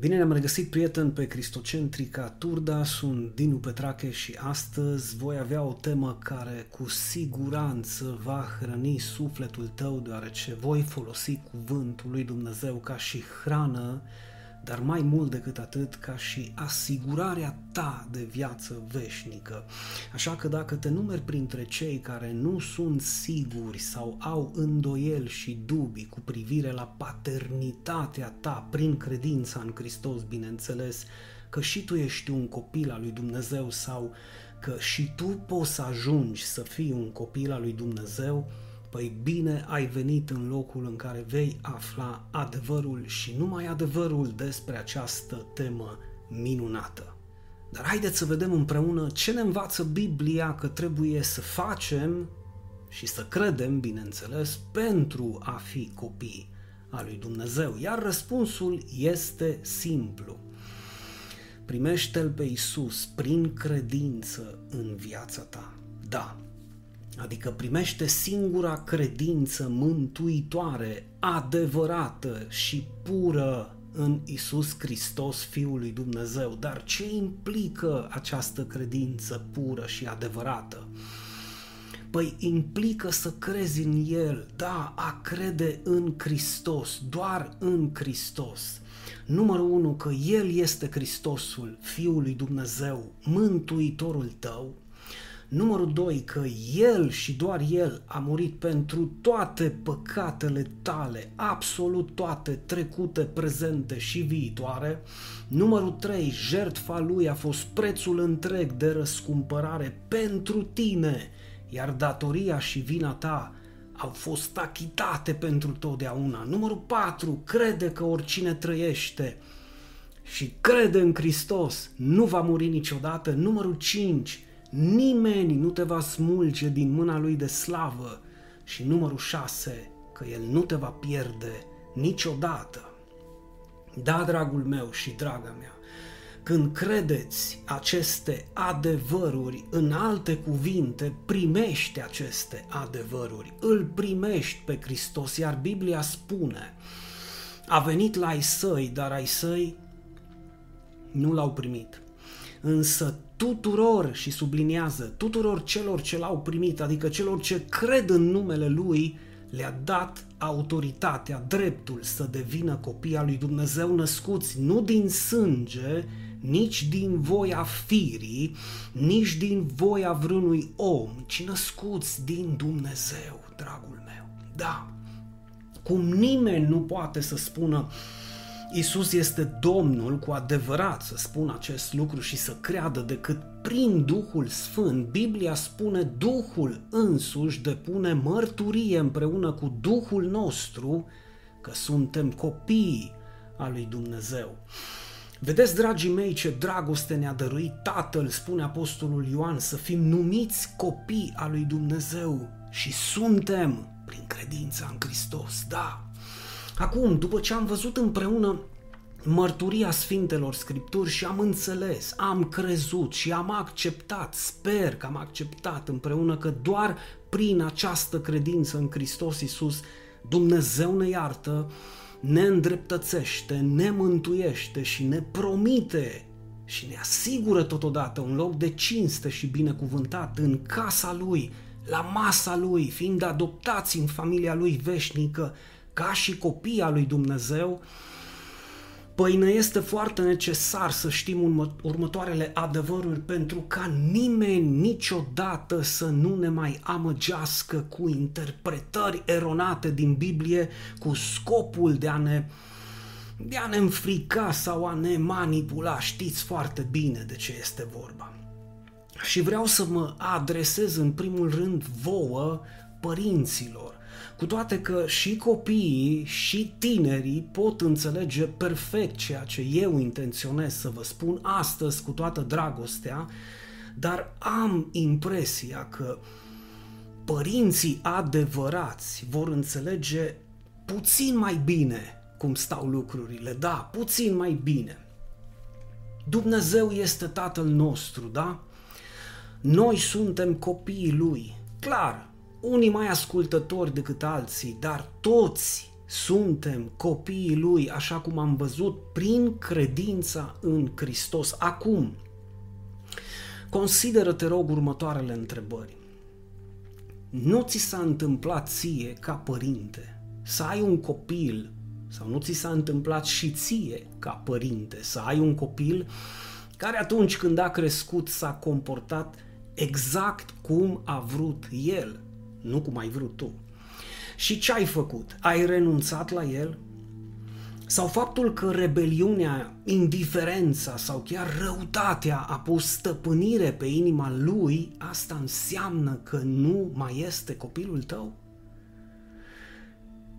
Bine ne-am regăsit, prieten, pe Cristocentrica Turda, sunt Dinu Petrache și astăzi voi avea o temă care cu siguranță va hrăni sufletul tău, deoarece voi folosi cuvântul lui Dumnezeu ca și hrană dar mai mult decât atât ca și asigurarea ta de viață veșnică. Așa că dacă te numeri printre cei care nu sunt siguri sau au îndoieli și dubii cu privire la paternitatea ta prin credința în Hristos, bineînțeles, că și tu ești un copil al lui Dumnezeu sau că și tu poți să ajungi să fii un copil al lui Dumnezeu, Păi bine ai venit în locul în care vei afla adevărul și numai adevărul despre această temă minunată. Dar haideți să vedem împreună ce ne învață Biblia că trebuie să facem și să credem, bineînțeles, pentru a fi copii al lui Dumnezeu. Iar răspunsul este simplu. Primește-L pe Isus prin credință în viața ta. Da, adică primește singura credință mântuitoare, adevărată și pură în Isus Hristos, Fiul lui Dumnezeu. Dar ce implică această credință pură și adevărată? Păi implică să crezi în El, da, a crede în Hristos, doar în Hristos. Numărul unu, că El este Hristosul, Fiul lui Dumnezeu, Mântuitorul tău, Numărul 2, că El și doar El a murit pentru toate păcatele tale, absolut toate, trecute, prezente și viitoare. Numărul 3, jertfa Lui a fost prețul întreg de răscumpărare pentru tine, iar datoria și vina ta au fost achitate pentru totdeauna. Numărul 4, crede că oricine trăiește și crede în Hristos nu va muri niciodată. Numărul 5, Nimeni nu te va smulge din mâna lui de slavă și numărul 6, că el nu te va pierde niciodată. Da, dragul meu și draga mea, când credeți aceste adevăruri, în alte cuvinte, primești aceste adevăruri, îl primești pe Hristos, iar Biblia spune, a venit la ai săi, dar ai săi nu l-au primit. Însă tuturor, și subliniază, tuturor celor ce l-au primit, adică celor ce cred în numele Lui, le-a dat autoritatea, dreptul să devină copii al lui Dumnezeu născuți nu din sânge, nici din voia firii, nici din voia vreunui om, ci născuți din Dumnezeu, dragul meu. Da, cum nimeni nu poate să spună Isus este Domnul cu adevărat să spun acest lucru și să creadă decât prin Duhul Sfânt. Biblia spune Duhul însuși depune mărturie împreună cu Duhul nostru că suntem copii al lui Dumnezeu. Vedeți, dragii mei, ce dragoste ne-a dăruit Tatăl, spune Apostolul Ioan, să fim numiți copii al lui Dumnezeu și suntem prin credința în Hristos, da, Acum, după ce am văzut împreună mărturia Sfintelor Scripturi și am înțeles, am crezut și am acceptat, sper că am acceptat împreună că doar prin această credință în Hristos Iisus Dumnezeu ne iartă, ne îndreptățește, ne mântuiește și ne promite și ne asigură totodată un loc de cinste și binecuvântat în casa Lui, la masa Lui, fiind adoptați în familia Lui veșnică ca și copii al lui Dumnezeu, păi ne este foarte necesar să știm următoarele adevăruri pentru ca nimeni niciodată să nu ne mai amăgească cu interpretări eronate din Biblie cu scopul de a ne de a ne înfrica sau a ne manipula. Știți foarte bine de ce este vorba. Și vreau să mă adresez în primul rând vouă, părinților, cu toate că și copiii și tinerii pot înțelege perfect ceea ce eu intenționez să vă spun astăzi cu toată dragostea, dar am impresia că părinții adevărați vor înțelege puțin mai bine cum stau lucrurile, da, puțin mai bine. Dumnezeu este Tatăl nostru, da? Noi suntem copiii Lui. Clar, unii mai ascultători decât alții, dar toți suntem copiii lui, așa cum am văzut, prin credința în Hristos. Acum, consideră, te rog, următoarele întrebări. Nu ți s-a întâmplat ție, ca părinte, să ai un copil, sau nu ți s-a întâmplat și ție, ca părinte, să ai un copil care atunci când a crescut s-a comportat exact cum a vrut el, nu cum ai vrut tu. Și ce ai făcut? Ai renunțat la el? Sau faptul că rebeliunea, indiferența sau chiar răutatea a pus stăpânire pe inima lui, asta înseamnă că nu mai este copilul tău?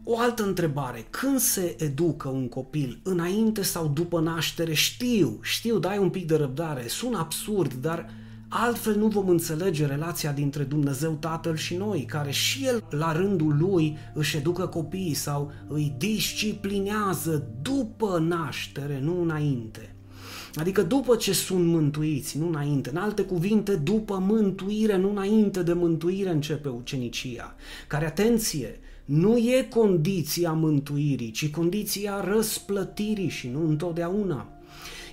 O altă întrebare, când se educă un copil, înainte sau după naștere? Știu, știu, dai un pic de răbdare, sună absurd, dar Altfel nu vom înțelege relația dintre Dumnezeu Tatăl și noi, care și El la rândul Lui își educă copiii sau îi disciplinează după naștere, nu înainte. Adică după ce sunt mântuiți, nu înainte. În alte cuvinte, după mântuire, nu înainte de mântuire începe ucenicia. Care, atenție, nu e condiția mântuirii, ci condiția răsplătirii și nu întotdeauna.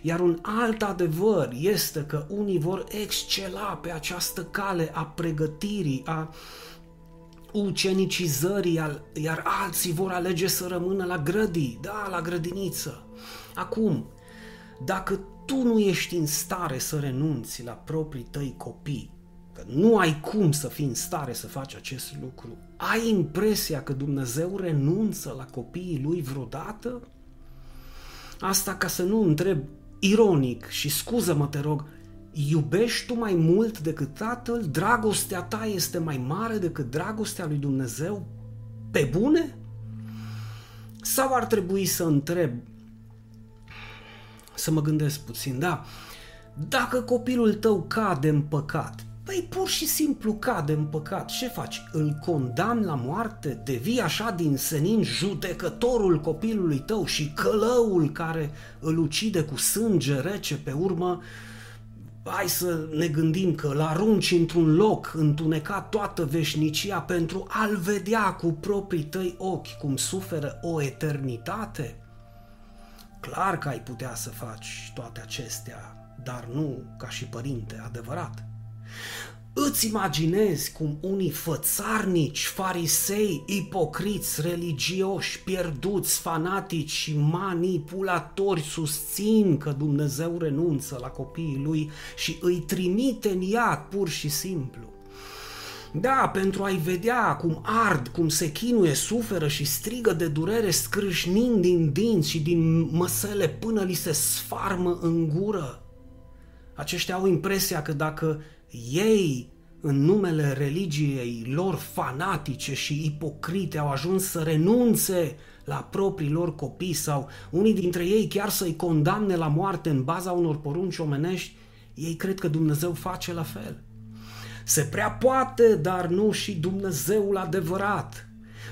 Iar un alt adevăr este că unii vor excela pe această cale a pregătirii, a ucenicizării, iar alții vor alege să rămână la grădii, da, la grădiniță. Acum, dacă tu nu ești în stare să renunți la proprii tăi copii, că nu ai cum să fii în stare să faci acest lucru, ai impresia că Dumnezeu renunță la copiii lui vreodată? Asta ca să nu întreb ironic și scuză-mă te rog, iubești tu mai mult decât Tatăl? Dragostea ta este mai mare decât dragostea lui Dumnezeu? Pe bune? Sau ar trebui să întreb, să mă gândesc puțin, da, dacă copilul tău cade în păcat, Păi pur și simplu cade în păcat. Ce faci? Îl condamni la moarte? Devii așa din senin judecătorul copilului tău și călăul care îl ucide cu sânge rece pe urmă? Hai să ne gândim că îl arunci într-un loc întunecat toată veșnicia pentru a-l vedea cu proprii tăi ochi cum suferă o eternitate? Clar că ai putea să faci toate acestea, dar nu ca și părinte adevărat. Îți imaginezi cum unii fățarnici, farisei, ipocriți, religioși, pierduți, fanatici și manipulatori susțin că Dumnezeu renunță la copiii lui și îi trimite în iad pur și simplu. Da, pentru a-i vedea cum ard, cum se chinuie, suferă și strigă de durere, scrâșnind din dinți și din măsele până li se sfarmă în gură. Aceștia au impresia că dacă ei, în numele religiei lor fanatice și ipocrite, au ajuns să renunțe la proprii lor copii sau unii dintre ei chiar să-i condamne la moarte în baza unor porunci omenești, ei cred că Dumnezeu face la fel. Se prea poate, dar nu și Dumnezeul adevărat.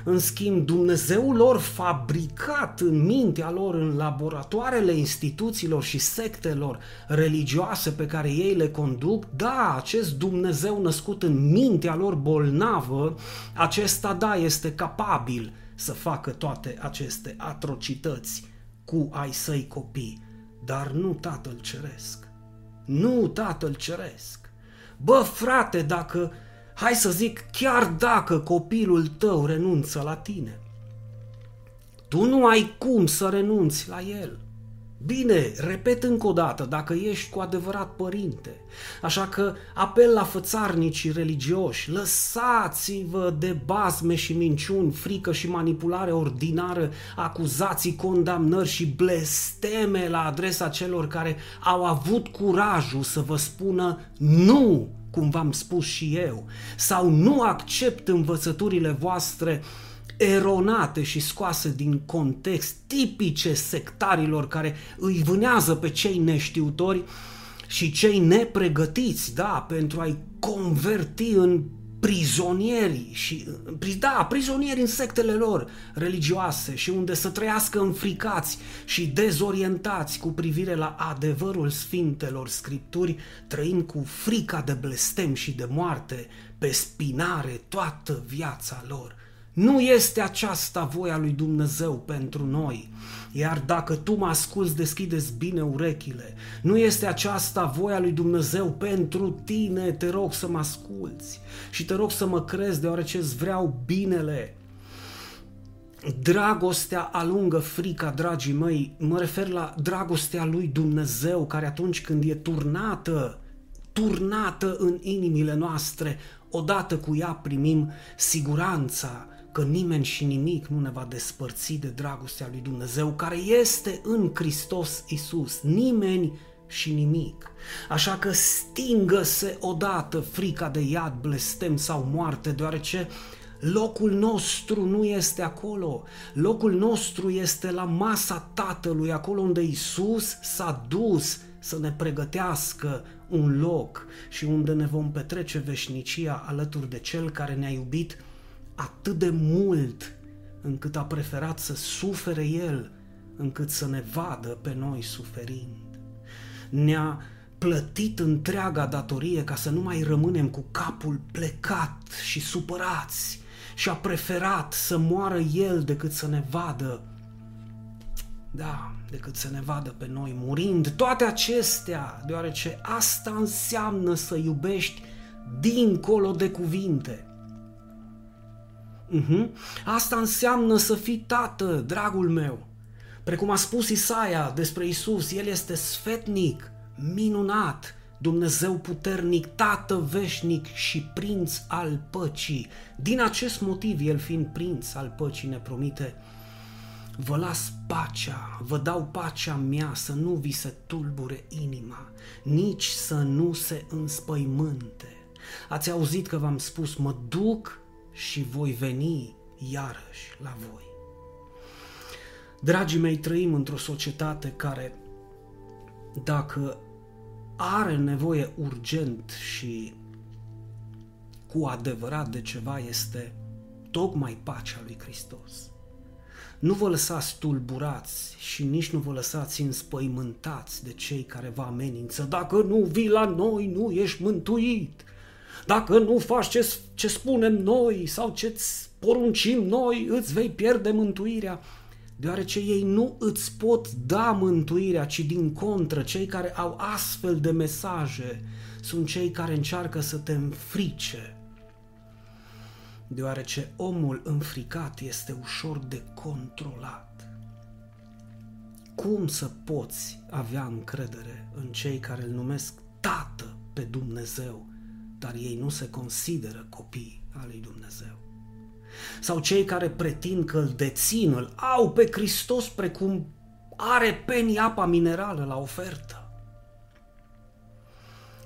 În schimb, Dumnezeul lor fabricat în mintea lor, în laboratoarele instituțiilor și sectelor religioase pe care ei le conduc, da, acest Dumnezeu născut în mintea lor bolnavă, acesta, da, este capabil să facă toate aceste atrocități cu ai săi copii, dar nu Tatăl Ceresc. Nu Tatăl Ceresc. Bă, frate, dacă hai să zic, chiar dacă copilul tău renunță la tine, tu nu ai cum să renunți la el. Bine, repet încă o dată, dacă ești cu adevărat părinte. Așa că apel la fățarnicii religioși, lăsați-vă de bazme și minciuni, frică și manipulare ordinară, acuzații, condamnări și blesteme la adresa celor care au avut curajul să vă spună nu cum v-am spus și eu, sau nu accept învățăturile voastre eronate și scoase din context, tipice sectarilor care îi vânează pe cei neștiutori și cei nepregătiți, da, pentru a-i converti în prizonieri și, da, prizonieri în sectele lor religioase și unde să trăiască înfricați și dezorientați cu privire la adevărul Sfintelor Scripturi, trăind cu frica de blestem și de moarte pe spinare toată viața lor. Nu este aceasta voia lui Dumnezeu pentru noi. Iar dacă tu mă asculți, deschideți bine urechile. Nu este aceasta voia lui Dumnezeu pentru tine, te rog să mă asculți și te rog să mă crezi deoarece îți vreau binele. Dragostea alungă frica, dragii măi, mă refer la dragostea lui Dumnezeu, care atunci când e turnată, turnată în inimile noastre, odată cu ea primim siguranța că nimeni și nimic nu ne va despărți de dragostea lui Dumnezeu, care este în Hristos Isus. Nimeni și nimic. Așa că stingă-se odată frica de iad, blestem sau moarte, deoarece Locul nostru nu este acolo. Locul nostru este la masa Tatălui, acolo unde Isus s-a dus să ne pregătească un loc și unde ne vom petrece veșnicia alături de Cel care ne-a iubit atât de mult încât a preferat să sufere El încât să ne vadă pe noi suferind. Ne-a plătit întreaga datorie ca să nu mai rămânem cu capul plecat și supărați și a preferat să moară El decât să ne vadă da, decât să ne vadă pe noi murind. Toate acestea, deoarece asta înseamnă să iubești dincolo de cuvinte. Uh-huh. Asta înseamnă să fii tată, dragul meu. Precum a spus Isaia despre Isus, El este sfetnic, minunat, Dumnezeu puternic, Tată veșnic și Prinț al păcii. Din acest motiv, El fiind Prinț al păcii ne promite Vă las pacea, vă dau pacea mea să nu vi se tulbure inima, nici să nu se înspăimânte. Ați auzit că v-am spus, mă duc și voi veni iarăși la voi. Dragii mei, trăim într-o societate care, dacă are nevoie urgent și cu adevărat de ceva, este tocmai pacea lui Hristos. Nu vă lăsați tulburați și nici nu vă lăsați înspăimântați de cei care vă amenință. Dacă nu vii la noi, nu ești mântuit. Dacă nu faci ce, ce spunem noi sau ce poruncim noi, îți vei pierde mântuirea. Deoarece ei nu îți pot da mântuirea, ci din contră, cei care au astfel de mesaje sunt cei care încearcă să te înfrice, deoarece omul înfricat este ușor de controlat. Cum să poți avea încredere în cei care îl numesc Tată pe Dumnezeu, dar ei nu se consideră copii al lui Dumnezeu? Sau cei care pretind că îl dețin, îl au pe Hristos precum are penii apa minerală la ofertă?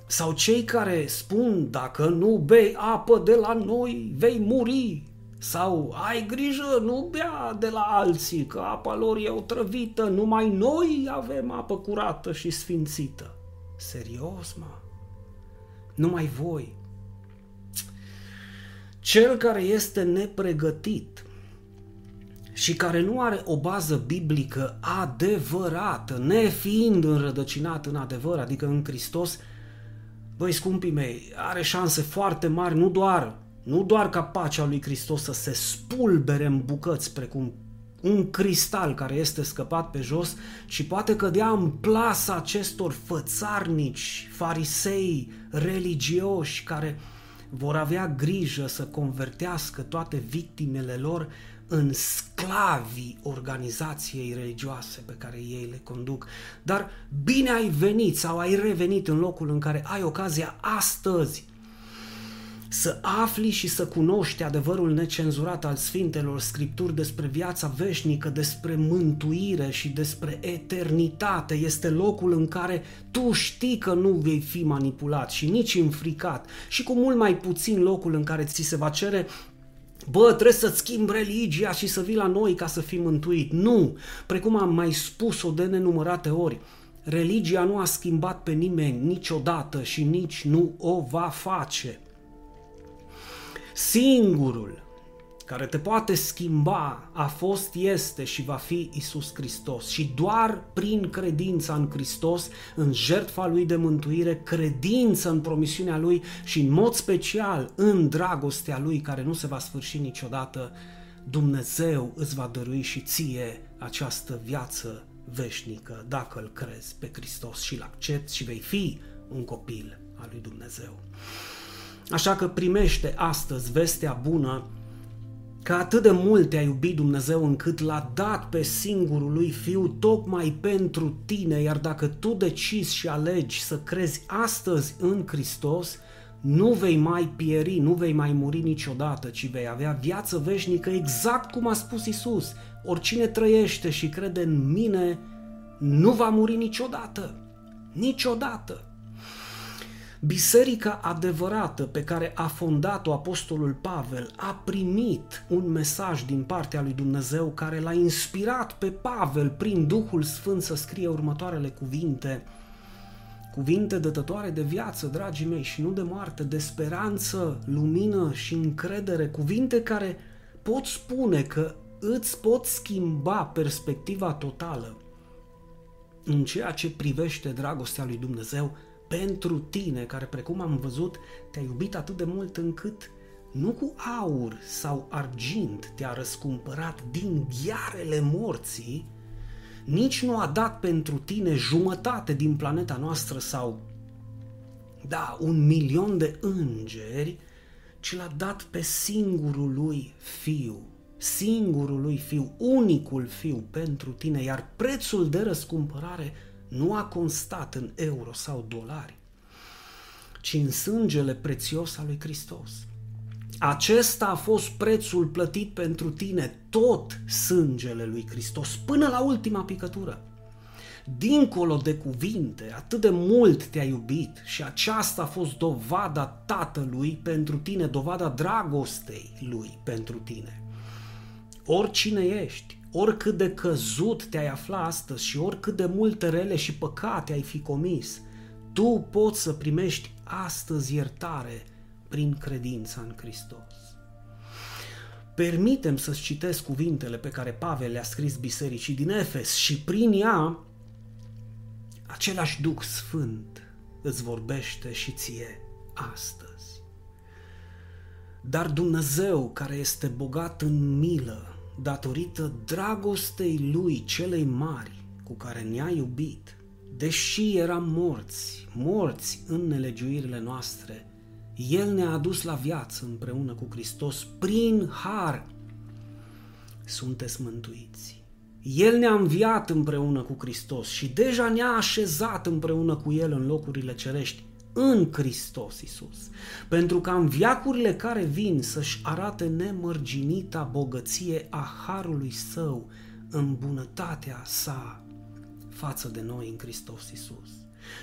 Sau cei care spun, dacă nu bei apă de la noi, vei muri. Sau ai grijă, nu bea de la alții, că apa lor e otrăvită, numai noi avem apă curată și sfințită. Serios, mă? Numai voi. Cel care este nepregătit și care nu are o bază biblică adevărată, nefiind înrădăcinat în adevăr, adică în Hristos, băi, scumpii mei, are șanse foarte mari, nu doar, nu doar ca pacea lui Hristos să se spulbere în bucăți, precum un cristal care este scăpat pe jos, ci poate cădea în plasa acestor fățarnici, farisei, religioși, care vor avea grijă să convertească toate victimele lor în sclavii organizației religioase pe care ei le conduc. Dar bine ai venit sau ai revenit în locul în care ai ocazia astăzi să afli și să cunoști adevărul necenzurat al Sfintelor Scripturi despre viața veșnică, despre mântuire și despre eternitate. Este locul în care tu știi că nu vei fi manipulat și nici înfricat și cu mult mai puțin locul în care ți se va cere Bă, trebuie să-ți schimbi religia și să vii la noi ca să fii mântuit. Nu! Precum am mai spus-o de nenumărate ori, religia nu a schimbat pe nimeni niciodată și nici nu o va face. Singurul care te poate schimba a fost, este și va fi Isus Hristos. Și doar prin credința în Hristos, în jertfa Lui de mântuire, credință în promisiunea Lui și în mod special în dragostea Lui care nu se va sfârși niciodată, Dumnezeu îți va dărui și ție această viață veșnică dacă îl crezi pe Hristos și îl accepti și vei fi un copil al lui Dumnezeu. Așa că primește astăzi vestea bună că atât de mult te-a iubit Dumnezeu încât l-a dat pe singurul lui Fiu tocmai pentru tine, iar dacă tu decizi și alegi să crezi astăzi în Hristos, nu vei mai pieri, nu vei mai muri niciodată, ci vei avea viață veșnică exact cum a spus Isus. Oricine trăiește și crede în mine nu va muri niciodată. Niciodată. Biserica adevărată pe care a fondat-o Apostolul Pavel a primit un mesaj din partea lui Dumnezeu care l-a inspirat pe Pavel prin Duhul Sfânt să scrie următoarele cuvinte. Cuvinte dătătoare de viață, dragii mei, și nu de moarte, de speranță, lumină și încredere, cuvinte care pot spune că îți pot schimba perspectiva totală în ceea ce privește dragostea lui Dumnezeu pentru tine, care, precum am văzut, te-a iubit atât de mult încât nu cu aur sau argint te-a răscumpărat din ghiarele morții, nici nu a dat pentru tine jumătate din planeta noastră sau, da, un milion de îngeri, ci l-a dat pe singurul lui fiu, singurul lui fiu, unicul fiu pentru tine, iar prețul de răscumpărare nu a constat în euro sau dolari, ci în sângele prețios al lui Hristos. Acesta a fost prețul plătit pentru tine, tot sângele lui Hristos, până la ultima picătură. Dincolo de cuvinte, atât de mult te-a iubit și aceasta a fost dovada Tatălui pentru tine, dovada dragostei Lui pentru tine. Oricine ești, oricât de căzut te-ai afla astăzi și oricât de multe rele și păcate ai fi comis, tu poți să primești astăzi iertare prin credința în Hristos. Permitem să-ți citesc cuvintele pe care Pavel le-a scris bisericii din Efes și prin ea același Duh Sfânt îți vorbește și ție astăzi. Dar Dumnezeu, care este bogat în milă, datorită dragostei lui celei mari cu care ne-a iubit, deși eram morți, morți în nelegiuirile noastre, El ne-a adus la viață împreună cu Hristos prin har. Sunteți mântuiți. El ne-a înviat împreună cu Hristos și deja ne-a așezat împreună cu El în locurile cerești în Hristos Isus, pentru ca în viacurile care vin să-și arate nemărginita bogăție a Harului Său în bunătatea sa față de noi în Hristos Isus.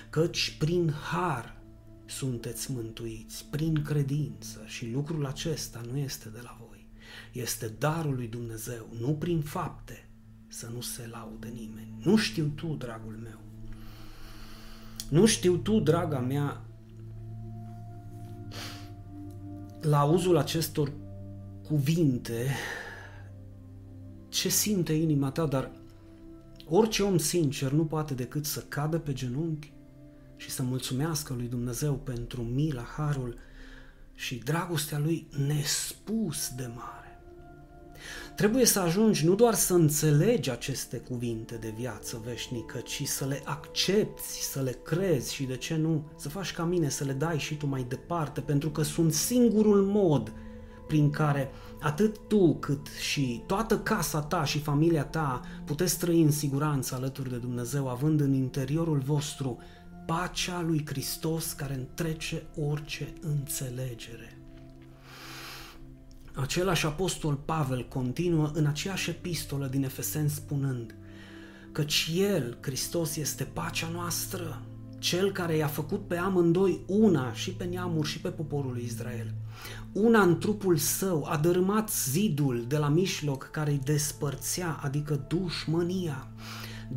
Căci prin Har sunteți mântuiți, prin credință și lucrul acesta nu este de la voi. Este darul lui Dumnezeu, nu prin fapte, să nu se laude nimeni. Nu știu tu, dragul meu, nu știu tu, draga mea, la auzul acestor cuvinte, ce simte inima ta, dar orice om sincer nu poate decât să cadă pe genunchi și să mulțumească lui Dumnezeu pentru mila, harul și dragostea lui nespus de mare. Trebuie să ajungi nu doar să înțelegi aceste cuvinte de viață veșnică, ci să le accepti, să le crezi și de ce nu, să faci ca mine, să le dai și tu mai departe, pentru că sunt singurul mod prin care atât tu cât și toată casa ta și familia ta puteți trăi în siguranță alături de Dumnezeu, având în interiorul vostru pacea lui Hristos care întrece orice înțelegere. Același apostol Pavel continuă în aceeași epistolă din Efeseni spunând căci El, Hristos, este pacea noastră, Cel care i-a făcut pe amândoi una și pe neamuri și pe poporul lui Israel. Una în trupul său a dărâmat zidul de la mijloc care îi despărțea, adică dușmânia,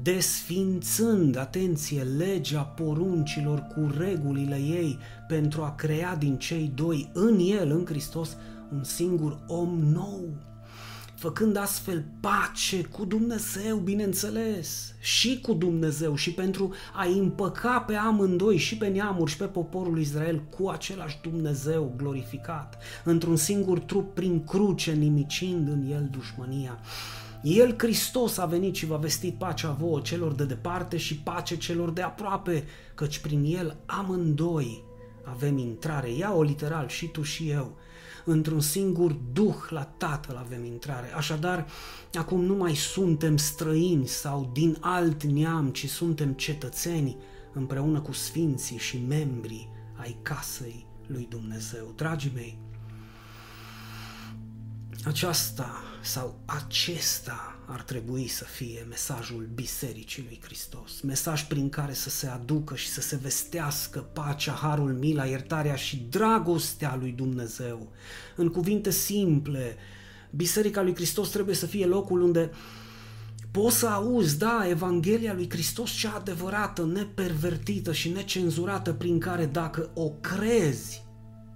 desfințând, atenție, legea poruncilor cu regulile ei pentru a crea din cei doi în el, în Hristos, un singur om nou, făcând astfel pace cu Dumnezeu, bineînțeles, și cu Dumnezeu și pentru a împăca pe amândoi, și pe neamuri și pe poporul Israel, cu același Dumnezeu glorificat, într-un singur trup prin cruce, nimicind în el dușmănia. El, Hristos, a venit și va vesti pacea vouă celor de departe și pace celor de aproape, căci prin El amândoi avem intrare. Ia-o literal și tu și eu într-un singur duh la Tatăl avem intrare. Așadar, acum nu mai suntem străini sau din alt neam, ci suntem cetățeni împreună cu sfinții și membrii ai casei lui Dumnezeu. Dragii mei, aceasta sau acesta ar trebui să fie mesajul Bisericii lui Hristos, mesaj prin care să se aducă și să se vestească pacea, harul, mila, iertarea și dragostea lui Dumnezeu. În cuvinte simple, Biserica lui Hristos trebuie să fie locul unde poți să auzi, da, Evanghelia lui Hristos cea adevărată, nepervertită și necenzurată, prin care dacă o crezi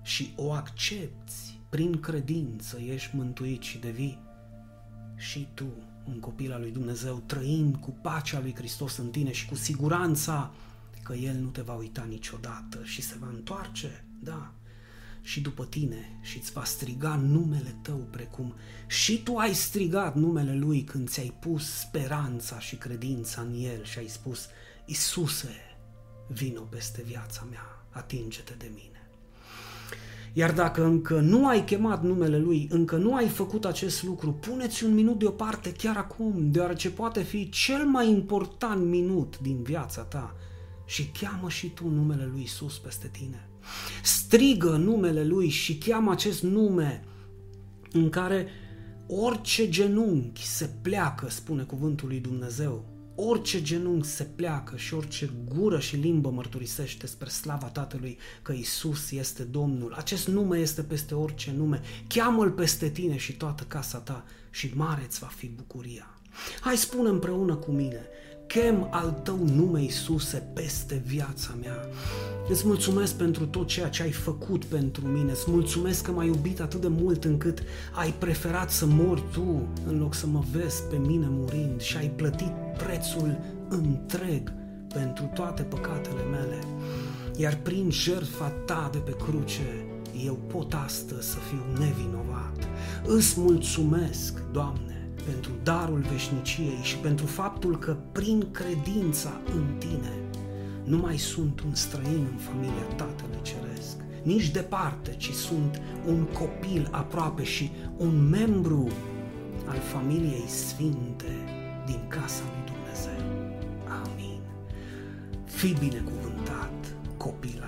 și o accepti, prin credință ești mântuit și devii și tu un copil al lui Dumnezeu, trăind cu pacea lui Hristos în tine și cu siguranța că El nu te va uita niciodată și se va întoarce, da, și după tine și îți va striga numele tău precum și tu ai strigat numele Lui când ți-ai pus speranța și credința în El și ai spus, Isuse, vino peste viața mea, atinge-te de mine. Iar dacă încă nu ai chemat numele Lui, încă nu ai făcut acest lucru, puneți un minut deoparte chiar acum, deoarece poate fi cel mai important minut din viața ta și cheamă și tu numele Lui Isus peste tine. Strigă numele Lui și cheamă acest nume în care orice genunchi se pleacă, spune cuvântul lui Dumnezeu, orice genunchi se pleacă și orice gură și limbă mărturisește spre slava Tatălui că Isus este Domnul. Acest nume este peste orice nume. Cheamă-L peste tine și toată casa ta și mare îți va fi bucuria. Hai spune împreună cu mine, chem al tău nume, Iisuse, peste viața mea. Îți mulțumesc pentru tot ceea ce ai făcut pentru mine. Îți mulțumesc că m-ai iubit atât de mult încât ai preferat să mori tu în loc să mă vezi pe mine murind și ai plătit prețul întreg pentru toate păcatele mele. Iar prin jertfa ta de pe cruce, eu pot astăzi să fiu nevinovat. Îți mulțumesc, Doamne, pentru darul veșniciei și pentru faptul că prin credința în tine nu mai sunt un străin în familia Tatălui Ceresc, nici departe, ci sunt un copil aproape și un membru al familiei sfinte din casa lui Dumnezeu. Amin. Fii binecuvântat, copil